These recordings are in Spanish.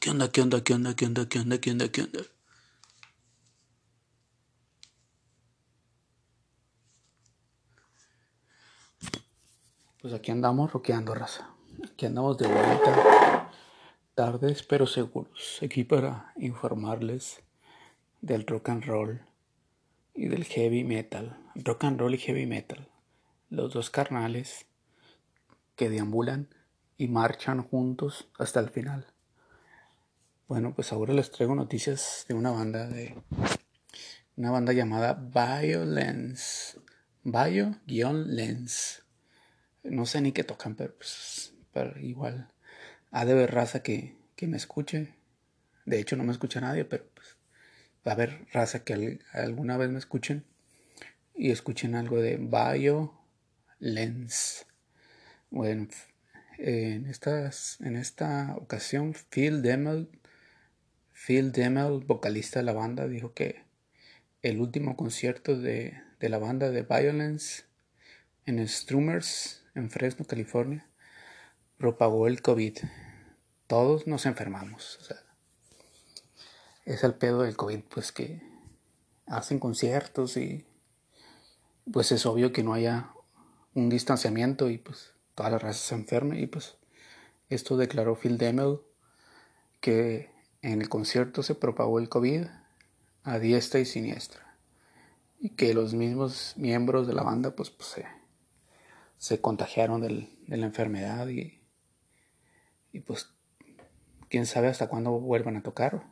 ¿Qué onda. ¿Qué onda? ¿Qué onda? ¿Qué onda? ¿Qué onda? ¿Qué onda? Pues aquí andamos roqueando, raza. Aquí andamos de vuelta. Tardes pero seguros. Aquí para informarles del rock and roll y del heavy metal. Rock and roll y heavy metal. Los dos carnales que deambulan y marchan juntos hasta el final. Bueno, pues ahora les traigo noticias de una banda de una banda llamada Violence. Bio-Lens. No sé ni qué tocan, pero pues pero igual ha de haber raza que, que me escuche. De hecho no me escucha nadie, pero pues va a haber raza que alguna vez me escuchen y escuchen algo de Bio-Lens. Bueno, en, estas, en esta ocasión Phil Demel Phil Demel, vocalista de la banda, dijo que el último concierto de, de la banda de Violence en Strummers, en Fresno, California, propagó el COVID. Todos nos enfermamos. Es el pedo del COVID, pues que hacen conciertos y pues es obvio que no haya un distanciamiento y pues toda la raza se enferme y pues esto declaró Phil Demel que en el concierto se propagó el COVID a diestra y siniestra. Y que los mismos miembros de la banda pues, pues se, se, contagiaron del, de la enfermedad y, y pues quién sabe hasta cuándo vuelvan a tocar.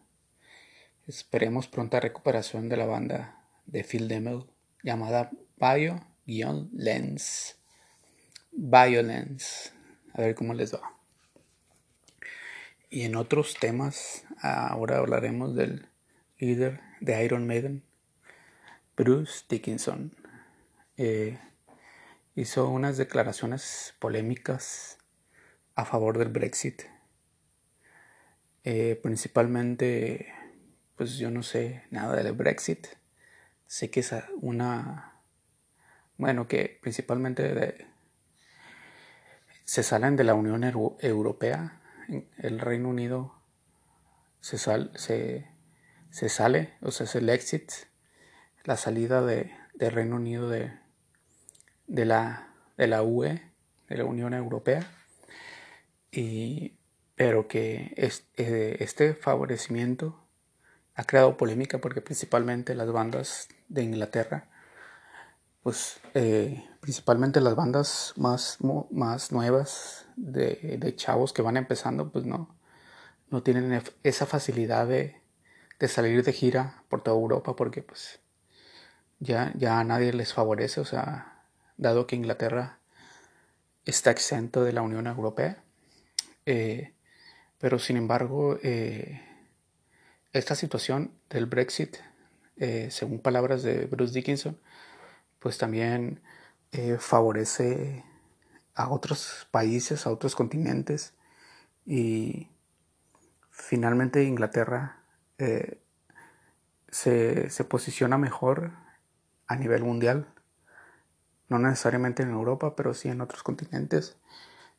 Esperemos pronta recuperación de la banda de Phil Demel llamada Bio-Lens. Violence. A ver cómo les va. Y en otros temas, ahora hablaremos del líder de Iron Maiden, Bruce Dickinson. Eh, hizo unas declaraciones polémicas a favor del Brexit. Eh, principalmente, pues yo no sé nada del Brexit. Sé que es una... Bueno, que principalmente se salen de la Unión Europea el Reino Unido se, sale, o sea, es el exit, la salida de, del Reino Unido de, la, UE, de la Unión Europea, y, pero que eh, este favorecimiento ha creado polémica porque principalmente las bandas de Inglaterra, pues eh, principalmente las bandas más, más nuevas de, de, chavos que van empezando, pues no, no tienen esa facilidad de, de, salir de gira por toda Europa porque pues ya, ya a nadie les favorece, o sea, dado que Inglaterra está exento de la Unión Europea. Eh, pero sin embargo, eh, esta situación del Brexit, según palabras de Bruce Dickinson, pues también favorece a otros países, a otros continentes. Y finalmente Inglaterra eh, se, se, posiciona mejor a nivel mundial, no necesariamente en Europa, pero sí en otros continentes.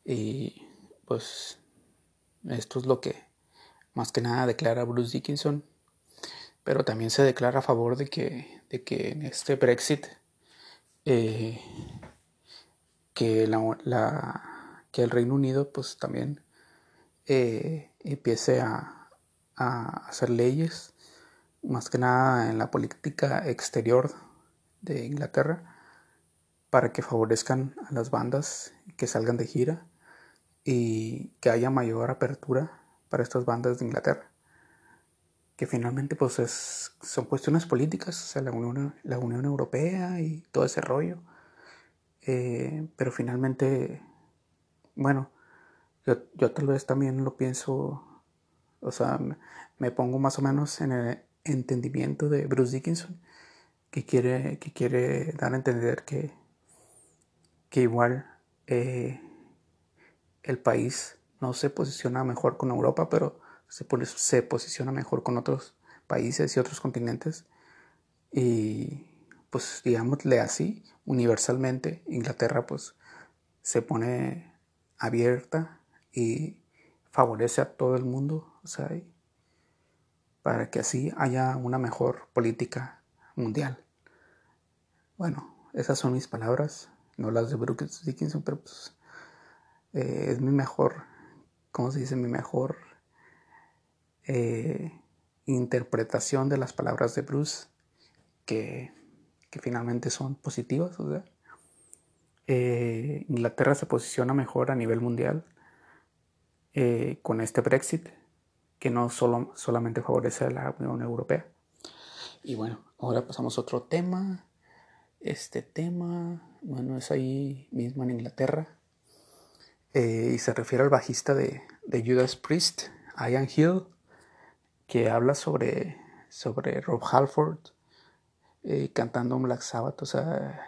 Y pues esto es lo que más que nada declara Bruce Dickinson, pero también se declara a favor de que, de que en este Brexit eh, que, el Reino Unido pues también eh, empiece a, hacer leyes, más que nada en la política exterior de Inglaterra, para que favorezcan a las bandas que salgan de gira y que haya mayor apertura para estas bandas de Inglaterra que finalmente pues es, son cuestiones políticas, o sea, la Unión, la Unión Europea y todo ese rollo. Eh, pero finalmente, bueno, yo, yo, tal vez también lo pienso, o sea, me, pongo más o menos en el entendimiento de Bruce Dickinson, que quiere, que quiere dar a entender que, que igual eh, el país no se posiciona mejor con Europa, pero se, se posiciona mejor con otros países y otros continentes. Y pues digámosle así, universalmente, Inglaterra pues se pone abierta y favorece a todo el mundo, o sea, para que así haya una mejor política mundial. Bueno, esas son mis palabras, no las de Brooks Dickinson, pero pues eh, es mi mejor, ¿cómo se dice? Mi mejor eh, interpretación de las palabras de Bruce, que, finalmente son positivas. Eh, Inglaterra se posiciona mejor a nivel mundial con este Brexit, que no solo, solamente favorece a la Unión Europea. Y bueno, ahora pasamos a otro tema. Este tema, bueno, es ahí mismo en Inglaterra. Eh, y se refiere al bajista de, Judas Priest, Ian Hill, que habla sobre, sobre Rob Halford eh, cantando Black Sabbath. O sea,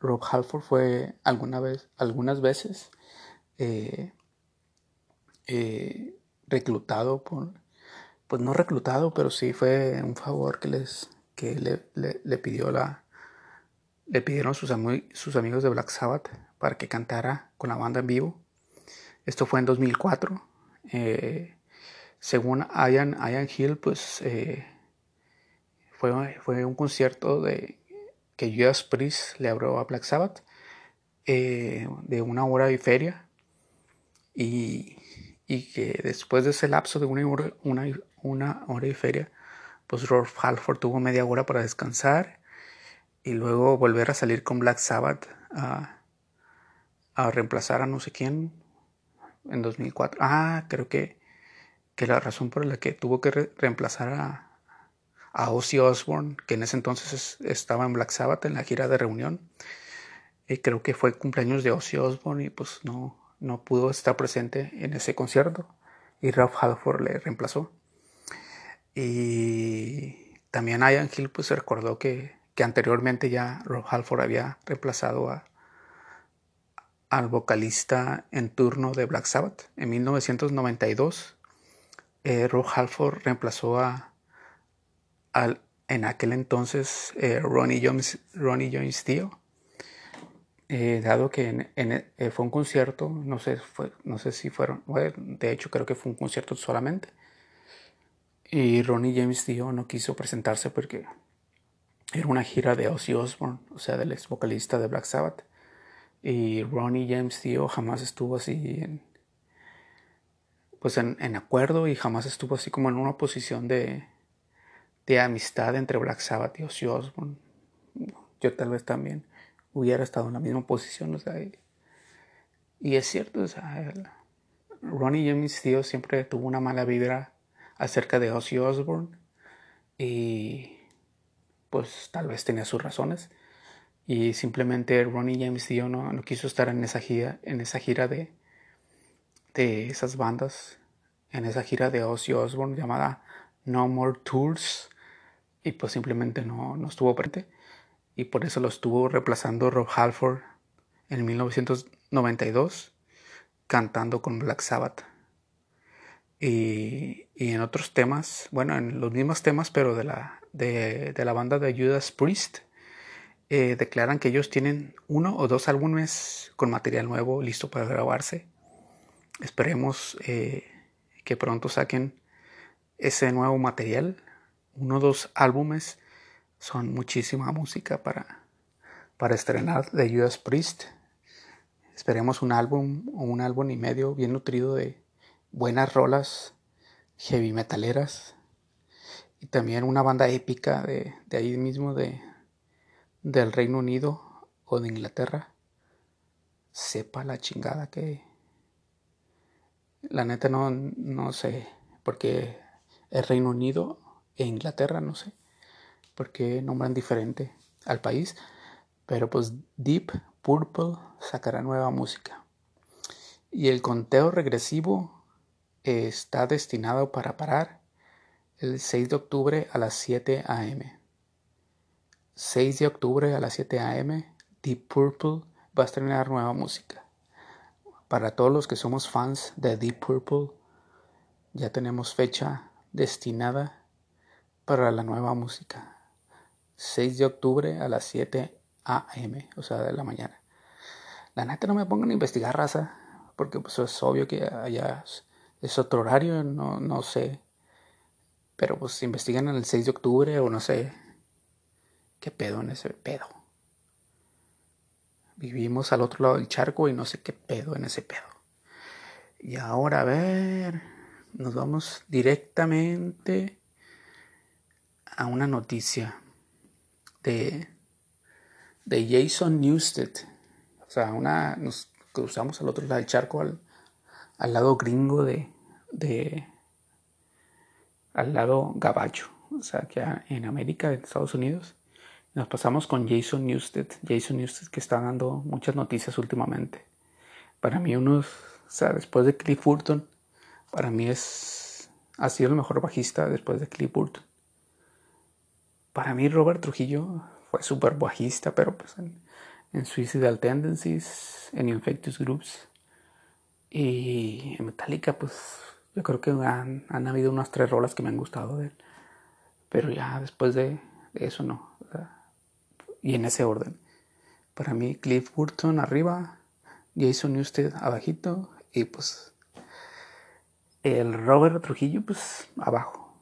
Rob Halford fue alguna vez, algunas veces eh, reclutado por, pues no reclutado, pero sí fue un favor que les que le, pidió la le pidieron sus, sus amigos de Black Sabbath para que cantara con la banda en vivo. Esto fue en 2004. Eh, según Ian, Ian, Hill, pues eh, fue, fue, un concierto de, que Judas Priest le abrió a Black Sabbath eh, de una hora y feria. Y, y, que después de ese lapso de una hora, una, una hora y feria, pues Rolf Halford tuvo media hora para descansar y luego volver a salir con Black Sabbath a, a reemplazar a no sé quién en 2004. Ah, creo que, que la razón por la que tuvo que reemplazar a, a Ozzy Osbourne, que en ese entonces estaba en Black Sabbath en la gira de reunión, y creo que fue el cumpleaños de Ozzy Osbourne y pues no, no pudo estar presente en ese concierto y Ralph Halford le reemplazó. Y también Ian Hill pues recordó que, que anteriormente ya Ralph Halford había reemplazado a, al vocalista en turno de Black Sabbath. En 1992, eh, Rob Halford reemplazó a, al, en aquel entonces eh, Ronnie Jones, Ronnie Jones Dio. Eh, dado que en, fue un concierto, no sé, no sé si fueron, de hecho creo que fue un concierto solamente. Y Ronnie James Dio no quiso presentarse porque era una gira de Ozzy Osbourne, o sea, del ex vocalista de Black Sabbath. Y Ronnie James Dio jamás estuvo así en, pues en, acuerdo y jamás estuvo así como en una posición de, de amistad entre Black Sabbath y Ozzy Osbourne. Yo tal vez también hubiera estado en la misma posición, o sea, y, es cierto, o sea, Ronnie James Dio siempre tuvo una mala vibra acerca de Ozzy Osbourne y pues tal vez tenía sus razones y simplemente Ronnie James Dio no, no quiso estar en esa gira, en esa gira de, de esas bandas, en esa gira de Ozzy Osbourne llamada No More Tours y pues simplemente no, no estuvo presente y por eso lo estuvo reemplazando Rob Halford en 1992 cantando con Black Sabbath. Y, y, en otros temas, bueno, en los mismos temas, pero de la, de, de la banda de Judas Priest, eh, declaran que ellos tienen uno o dos álbumes con material nuevo listo para grabarse. Esperemos eh, que pronto saquen ese nuevo material. Uno o dos álbumes son muchísima música para, para estrenar de Judas Priest. Esperemos un álbum o un álbum y medio bien nutrido de buenas rolas heavy metaleras y también una banda épica de, de ahí mismo de, del Reino Unido o de Inglaterra, sepa la chingada que... La neta no, no sé, porque el Reino Unido e Inglaterra, no sé, porque nombran diferente al país, pero pues Deep Purple sacará nueva música. Y el conteo regresivo está destinado para parar el 6 de octubre a las 7 a.m. 6 de octubre a las 7 a.m., Deep Purple va a estrenar nueva música. Para todos los que somos fans de Deep Purple, ya tenemos fecha destinada para la nueva música. 6 de octubre a las 7 a.m., o sea, de la mañana. La neta no me pongan a investigar raza, porque pues es obvio que allá es otro horario, no, no sé. Pero pues investigan el 6 de octubre o no sé. ¿Qué pedo en ese pedo? Vivimos al otro lado del charco y no sé qué pedo en ese pedo. Y ahora a ver, nos vamos directamente a una noticia de, de Jason Newsted. O sea, una, nos cruzamos al otro lado del charco, al, al lado gringo de, de, al lado gabacho, o sea, que en América, en Estados Unidos. Nos pasamos con Jason Newsted. Jason Newsted que está dando muchas noticias últimamente. Para mí unos, o sea, después de Cliff Burton, para mí es, ha sido el mejor bajista después de Cliff Burton. Para mí Robert Trujillo fue súper bajista, pero pues en, en Suicidal Tendencies, en Infectious Groups y en Metallica, pues yo creo que han, han habido unas tres rolas que me han gustado de él. Pero ya después de, eso no. Y en ese orden. Para mí, Cliff Burton arriba, Jason Newsted abajito y pues el Robert Trujillo pues abajo.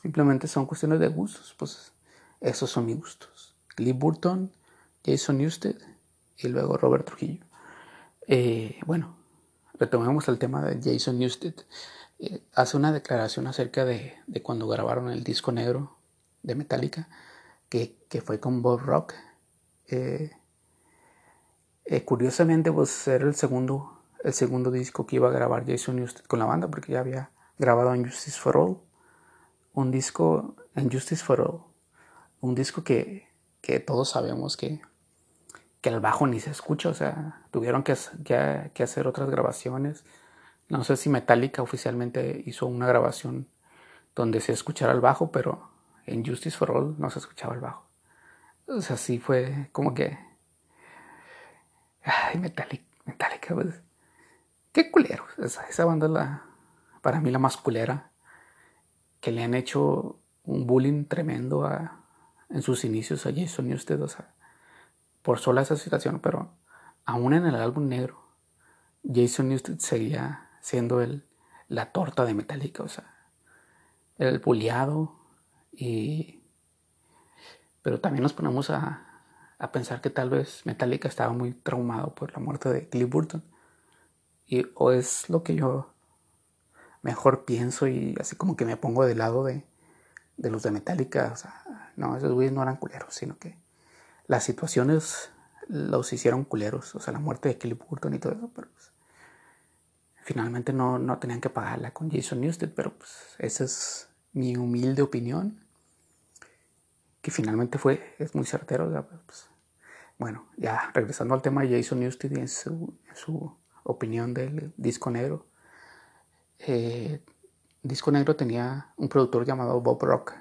Simplemente son cuestiones de gustos, pues esos son mis gustos. Cliff Burton, Jason Newsted y luego Robert Trujillo. Eh, bueno, retomemos el tema de Jason Newsted. Eh, hace una declaración acerca de, de cuando grabaron el disco negro de Metallica que, fue con Bob Rock. Eh, eh, curiosamente, pues era el segundo, el segundo disco que iba a grabar Jason Newsted con la banda, porque ya había grabado Justice for All, un disco Justice for All, un disco que, que todos sabemos que, que el bajo ni se escucha, o sea, tuvieron que, que hacer otras grabaciones. No sé si Metallica oficialmente hizo una grabación donde se escuchara el bajo, pero en Justice for All no se escuchaba el bajo. O sea, sí fue como que. Ay, Metallica, Metallica, pues. Qué culero. Esa, banda la, para mí la más culera. Que le han hecho un bullying tremendo a, en sus inicios a Jason Newsted. O sea, por sola esa situación, pero aún en el álbum negro, Jason Newsted seguía siendo el, la torta de Metallica. O sea, el bulliado, y, pero también nos ponemos a, a, pensar que tal vez Metallica estaba muy traumado por la muerte de Cliff Burton. Y, o es lo que yo mejor pienso y así como que me pongo del lado de, de los de Metallica. O sea, no, esos güeyes no eran culeros, sino que las situaciones los hicieron culeros. O sea, la muerte de Cliff Burton y todo eso. Pero pues, finalmente no, no tenían que pagarla con Jason Newsted. Pero pues esa es mi humilde opinión que finalmente fue, es muy certero. Pues, bueno, ya regresando al tema de Jason Newsted y en su, su opinión del disco negro. Eh, disco negro tenía un productor llamado Bob Rock,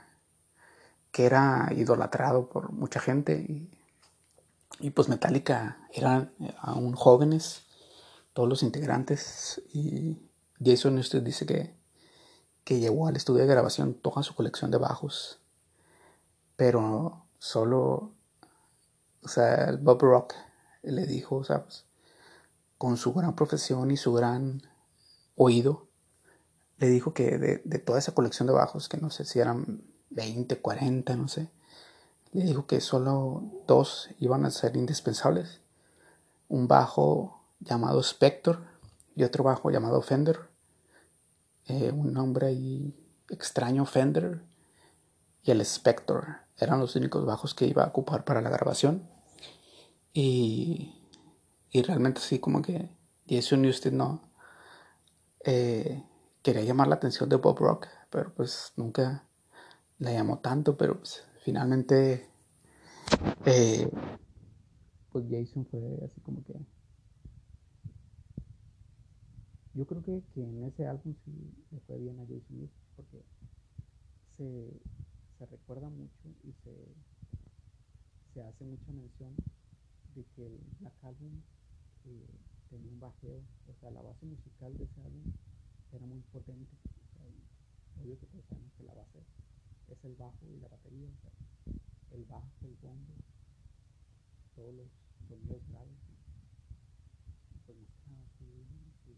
que era idolatrado por mucha gente y, pues Metallica eran aún jóvenes, todos los integrantes y Jason Newsted dice que, que al estudio de grabación toda su colección de bajos pero solo, o sea, el Bob Rock le dijo, o sea, pues, con su gran profesión y su gran oído, le dijo que de, de, toda esa colección de bajos, que no sé si eran 20, 40, no sé, le dijo que solo dos iban a ser indispensables. Un bajo llamado Spector y otro bajo llamado Fender. Eh, un nombre ahí extraño, Fender, y el Spector eran los únicos bajos que iba a ocupar para la grabación. Y, y realmente sí, como que Jason usted no eh, quería llamar la atención de Bob Rock, pero pues nunca la llamó tanto, pero pues finalmente eh, pues Jason fue así como que yo creo que, que en ese álbum sí le fue bien a Jason porque se se recuerda mucho y se, se hace mucha mención de que el Black eh, tenía un bajeo, o sea, la base musical de ese álbum era muy potente. O sea, obvio que todos sabemos que la base es el bajo y la batería, o sea, el bajo, el bombo, todos los sonidos graves. Pues mostraba su, su,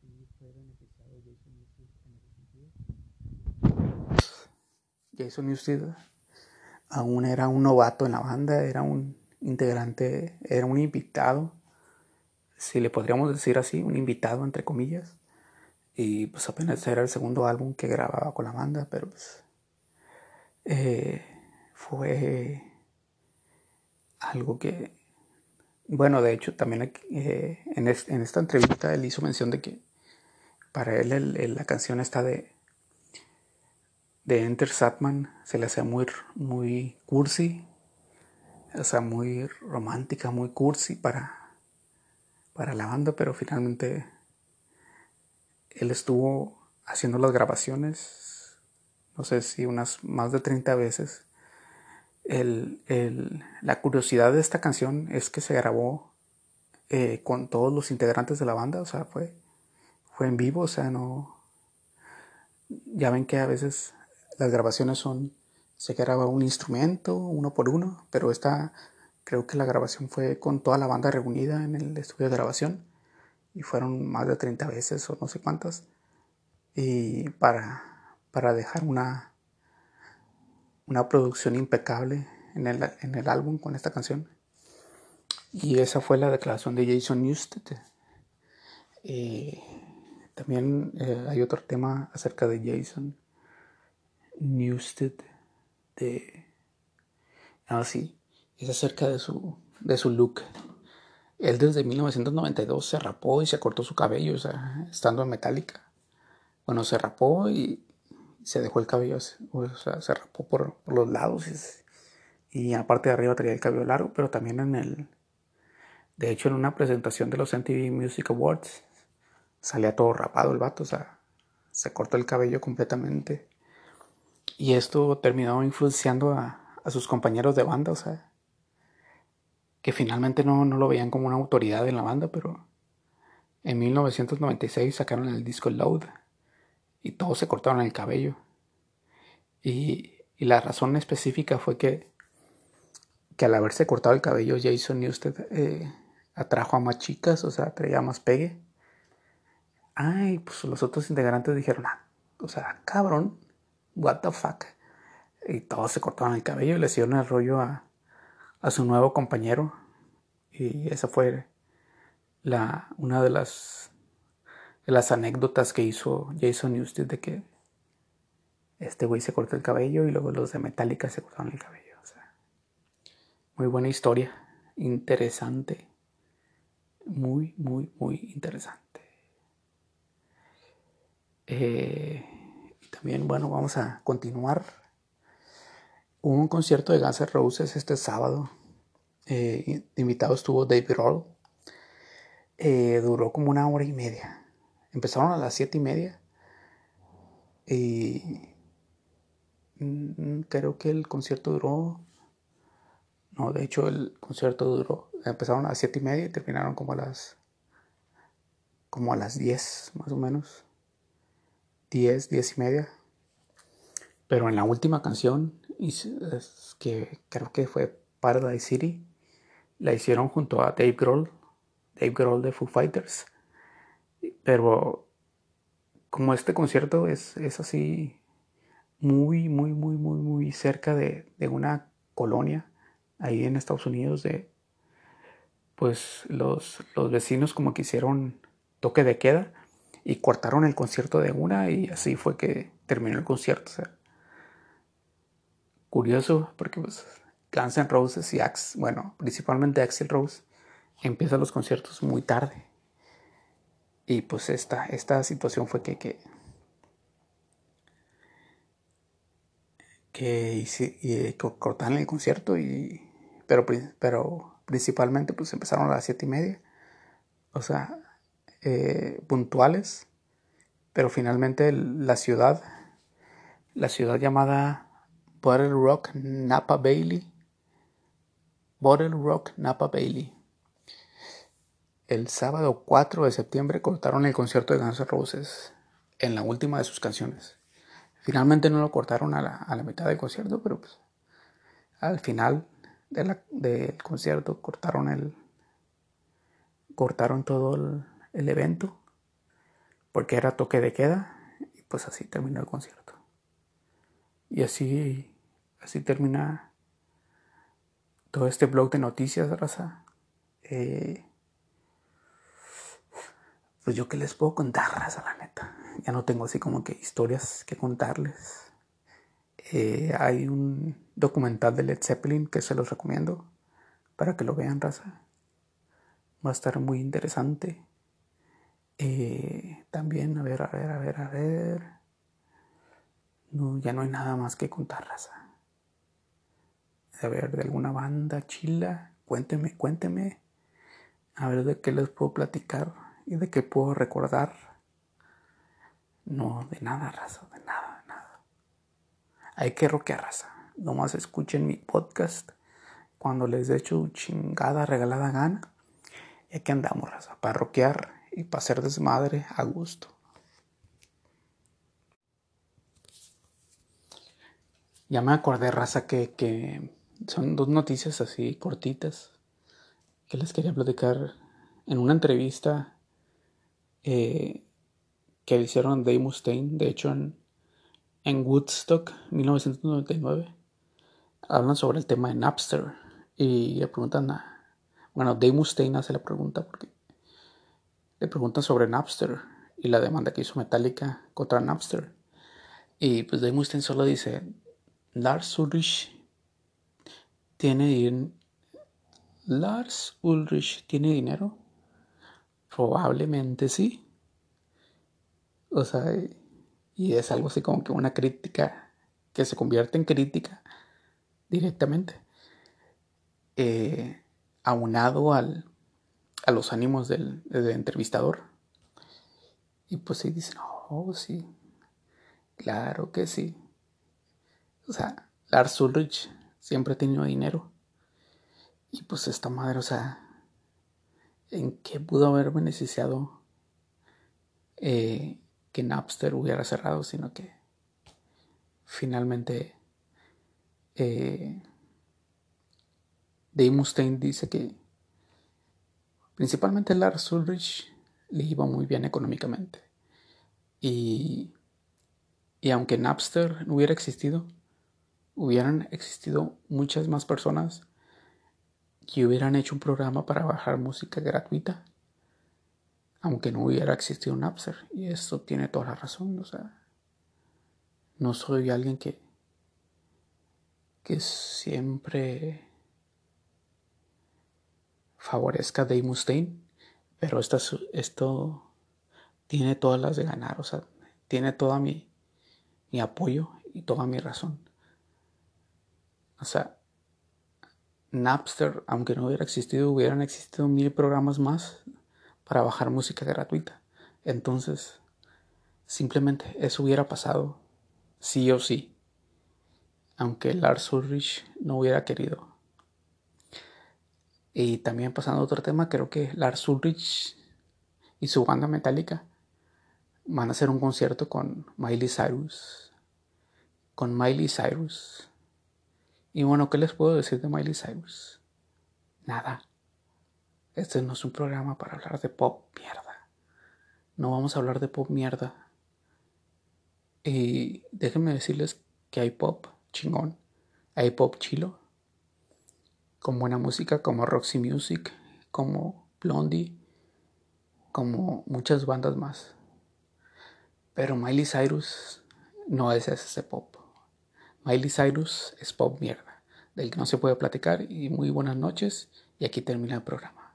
su fue beneficiado Jason Newsted en ese sentido. Jason Newsted aún era un novato en la banda, era un integrante, era un invitado, si le podríamos decir así, un invitado entre comillas. Y pues apenas era el segundo álbum que grababa con la banda, pero pues eh, fue algo que, bueno, de hecho también eh, en, esta entrevista él hizo mención de que para él la canción está de de Enter Satman se le hacía muy, cursi, o sea, muy romántica, muy cursi para, para la banda, pero finalmente él estuvo haciendo las grabaciones, no sé si unas más de 30 veces. la curiosidad de esta canción es que se grabó eh, con todos los integrantes de la banda, o sea, fue, fue en vivo, o sea, no... Ya ven que a veces las grabaciones son, se graba un instrumento, uno por uno, pero esta, creo que la grabación fue con toda la banda reunida en el estudio de grabación y fueron más de 30 veces o no sé cuántas. Y para, para dejar una, una producción impecable en el, en el álbum con esta canción. Y esa fue la declaración de Jason Newsted. Eh, también eh, hay otro tema acerca de Jason Newsted de... Ah, es acerca de su, de su look. Él desde 1992 se rapó y se cortó su cabello, o sea, estando en Metallica. Bueno, se rapó y se dejó el cabello, o sea, se rapó por, los lados y, y, en la parte de arriba tenía el cabello largo, pero también en el... De hecho, en una presentación de los MTV Music Awards salía todo rapado el vato, o sea, se cortó el cabello completamente y esto terminó influenciando a, sus compañeros de banda, o sea, que finalmente no, lo veían como una autoridad en la banda, pero en 1996 sacaron el disco Load y todos se cortaron el cabello. Y, la razón específica fue que, que al haberse cortado el cabello Jason Newsted eh, atrajo a más chicas, o sea, traía más pegue. Ay, pues los otros integrantes dijeron, ah, o sea, cabrón, what the fuck. Y todos se cortaron el cabello y le hicieron el rollo a, su nuevo compañero. Y esa fue la, una de las, de las anécdotas que hizo Jason Newsted de que este güey se cortó el cabello y luego los de Metallica se cortaron el cabello. O sea, muy buena historia, interesante, muy, muy, muy interesante. Eh, también, bueno, vamos a continuar. Un concierto de Guns N' Roses este sábado. Eh, invitado estuvo David Roll. Eh, duró como una hora y media. Empezaron a las siete y media. Y mm, creo que el concierto duró. No, de hecho el concierto duró. Empezaron a las siete y media y terminaron como a las. como a las diez, más o menos. 10, 10 y media. Pero en la última canción, que creo que fue Paradise City, la hicieron junto a Dave Grohl, Dave Grohl de Foo Fighters. Pero como este concierto es, es así muy, muy, muy, muy, muy cerca de, de, una colonia ahí en Estados Unidos, de pues los, los vecinos como que hicieron toque de queda y cortaron el concierto de una y así fue que terminó el concierto. Curioso porque pues Guns N' Roses y Axe, bueno, principalmente Axel Rose empiezan los conciertos muy tarde. Y pues esta, esta situación fue que, que, que cortaron el concierto y pero, pero principalmente pues empezaron a las siete y media. O sea, eh, puntuales, pero finalmente la ciudad, la ciudad llamada Bottle Rock Napa Bailey, Bottle Rock Napa Bailey. El sábado 4 de septiembre cortaron el concierto de Guns N' Roses en la última de sus canciones. Finalmente no lo cortaron a la, mitad del concierto, pero pues al final del concierto cortaron el cortaron todo el, el evento porque era toque de queda y pues así terminó el concierto. Y así, así termina todo este blog de noticias, raza. Eh, pues yo qué les puedo contar, raza, la neta. Ya no tengo así como que historias que contarles. Eh, hay un documental de Led Zeppelin que se los recomiendo para que lo vean, raza. Va a estar muy interesante. Eh, también, a ver, a ver, a ver, a ver. No, ya no hay nada más que contar, raza. A ver, de alguna banda chila. Cuénteme, cuénteme. A ver de qué les puedo platicar y de qué puedo recordar. No, de nada, raza, de nada, de nada. Hay que roquear, raza. Nomás escuchen mi podcast cuando les dé su chingada regalada gana. Y aquí andamos, raza, para roquear y para hacer desmadre a gusto. Ya me acordé, raza, que, que son dos noticias así cortitas que les quería platicar en una entrevista eh, que hicieron Dave Mustaine, de hecho en, en Woodstock 1999, hablan sobre el tema de Napster y le preguntan a, bueno, Dave Mustaine hace la pregunta porque le preguntan sobre Napster y la demanda que hizo Metallica contra Napster. Y pues Dave Mustaine solo dice, Lars Ulrich tiene Lars Ulrich tiene dinero. Probablemente sí. O sea, y es algo así como que una crítica que se convierte en crítica directamente. Eh, aunado al, a los ánimos del, entrevistador. Y pues sí dicen, oh, sí, claro que sí. O sea, Lars Ulrich siempre ha tenido dinero. Y pues esta madre, o sea, ¿en qué pudo haber beneficiado eh, que Napster hubiera cerrado? Sino que finalmente eh, Dave Mustaine dice que principalmente Lars Ulrich le iba muy bien económicamente. Y, y aunque Napster no hubiera existido, hubieran existido muchas más personas que hubieran hecho un programa para bajar música gratuita, aunque no hubiera existido Napster. Y eso tiene toda la razón. O sea, no soy alguien que, que siempre favorezca a Dave Mustaine, pero esto, tiene todas las de ganar. O sea, tiene toda mi, mi apoyo y toda mi razón. O sea, Napster, aunque no hubiera existido, hubieran existido mil programas más para bajar música gratuita. Entonces, simplemente eso hubiera pasado, sí o sí, aunque Lars Ulrich no hubiera querido. Y también pasando a otro tema, creo que Lars Ulrich y su banda metálica van a hacer un concierto con Miley Cyrus. Con Miley Cyrus. Y bueno, ¿qué les puedo decir de Miley Cyrus? Nada. Este no es un programa para hablar de pop mierda. No vamos a hablar de pop mierda. Y déjenme decirles que hay pop chingón. Hay pop chilo. Con buena música como Roxy Music, como Blondie, como muchas bandas más. Pero Miley Cyrus no es ese pop. Miley Cyrus es pop mierda, del que no se puede platicar y muy buenas noches y aquí termina el programa.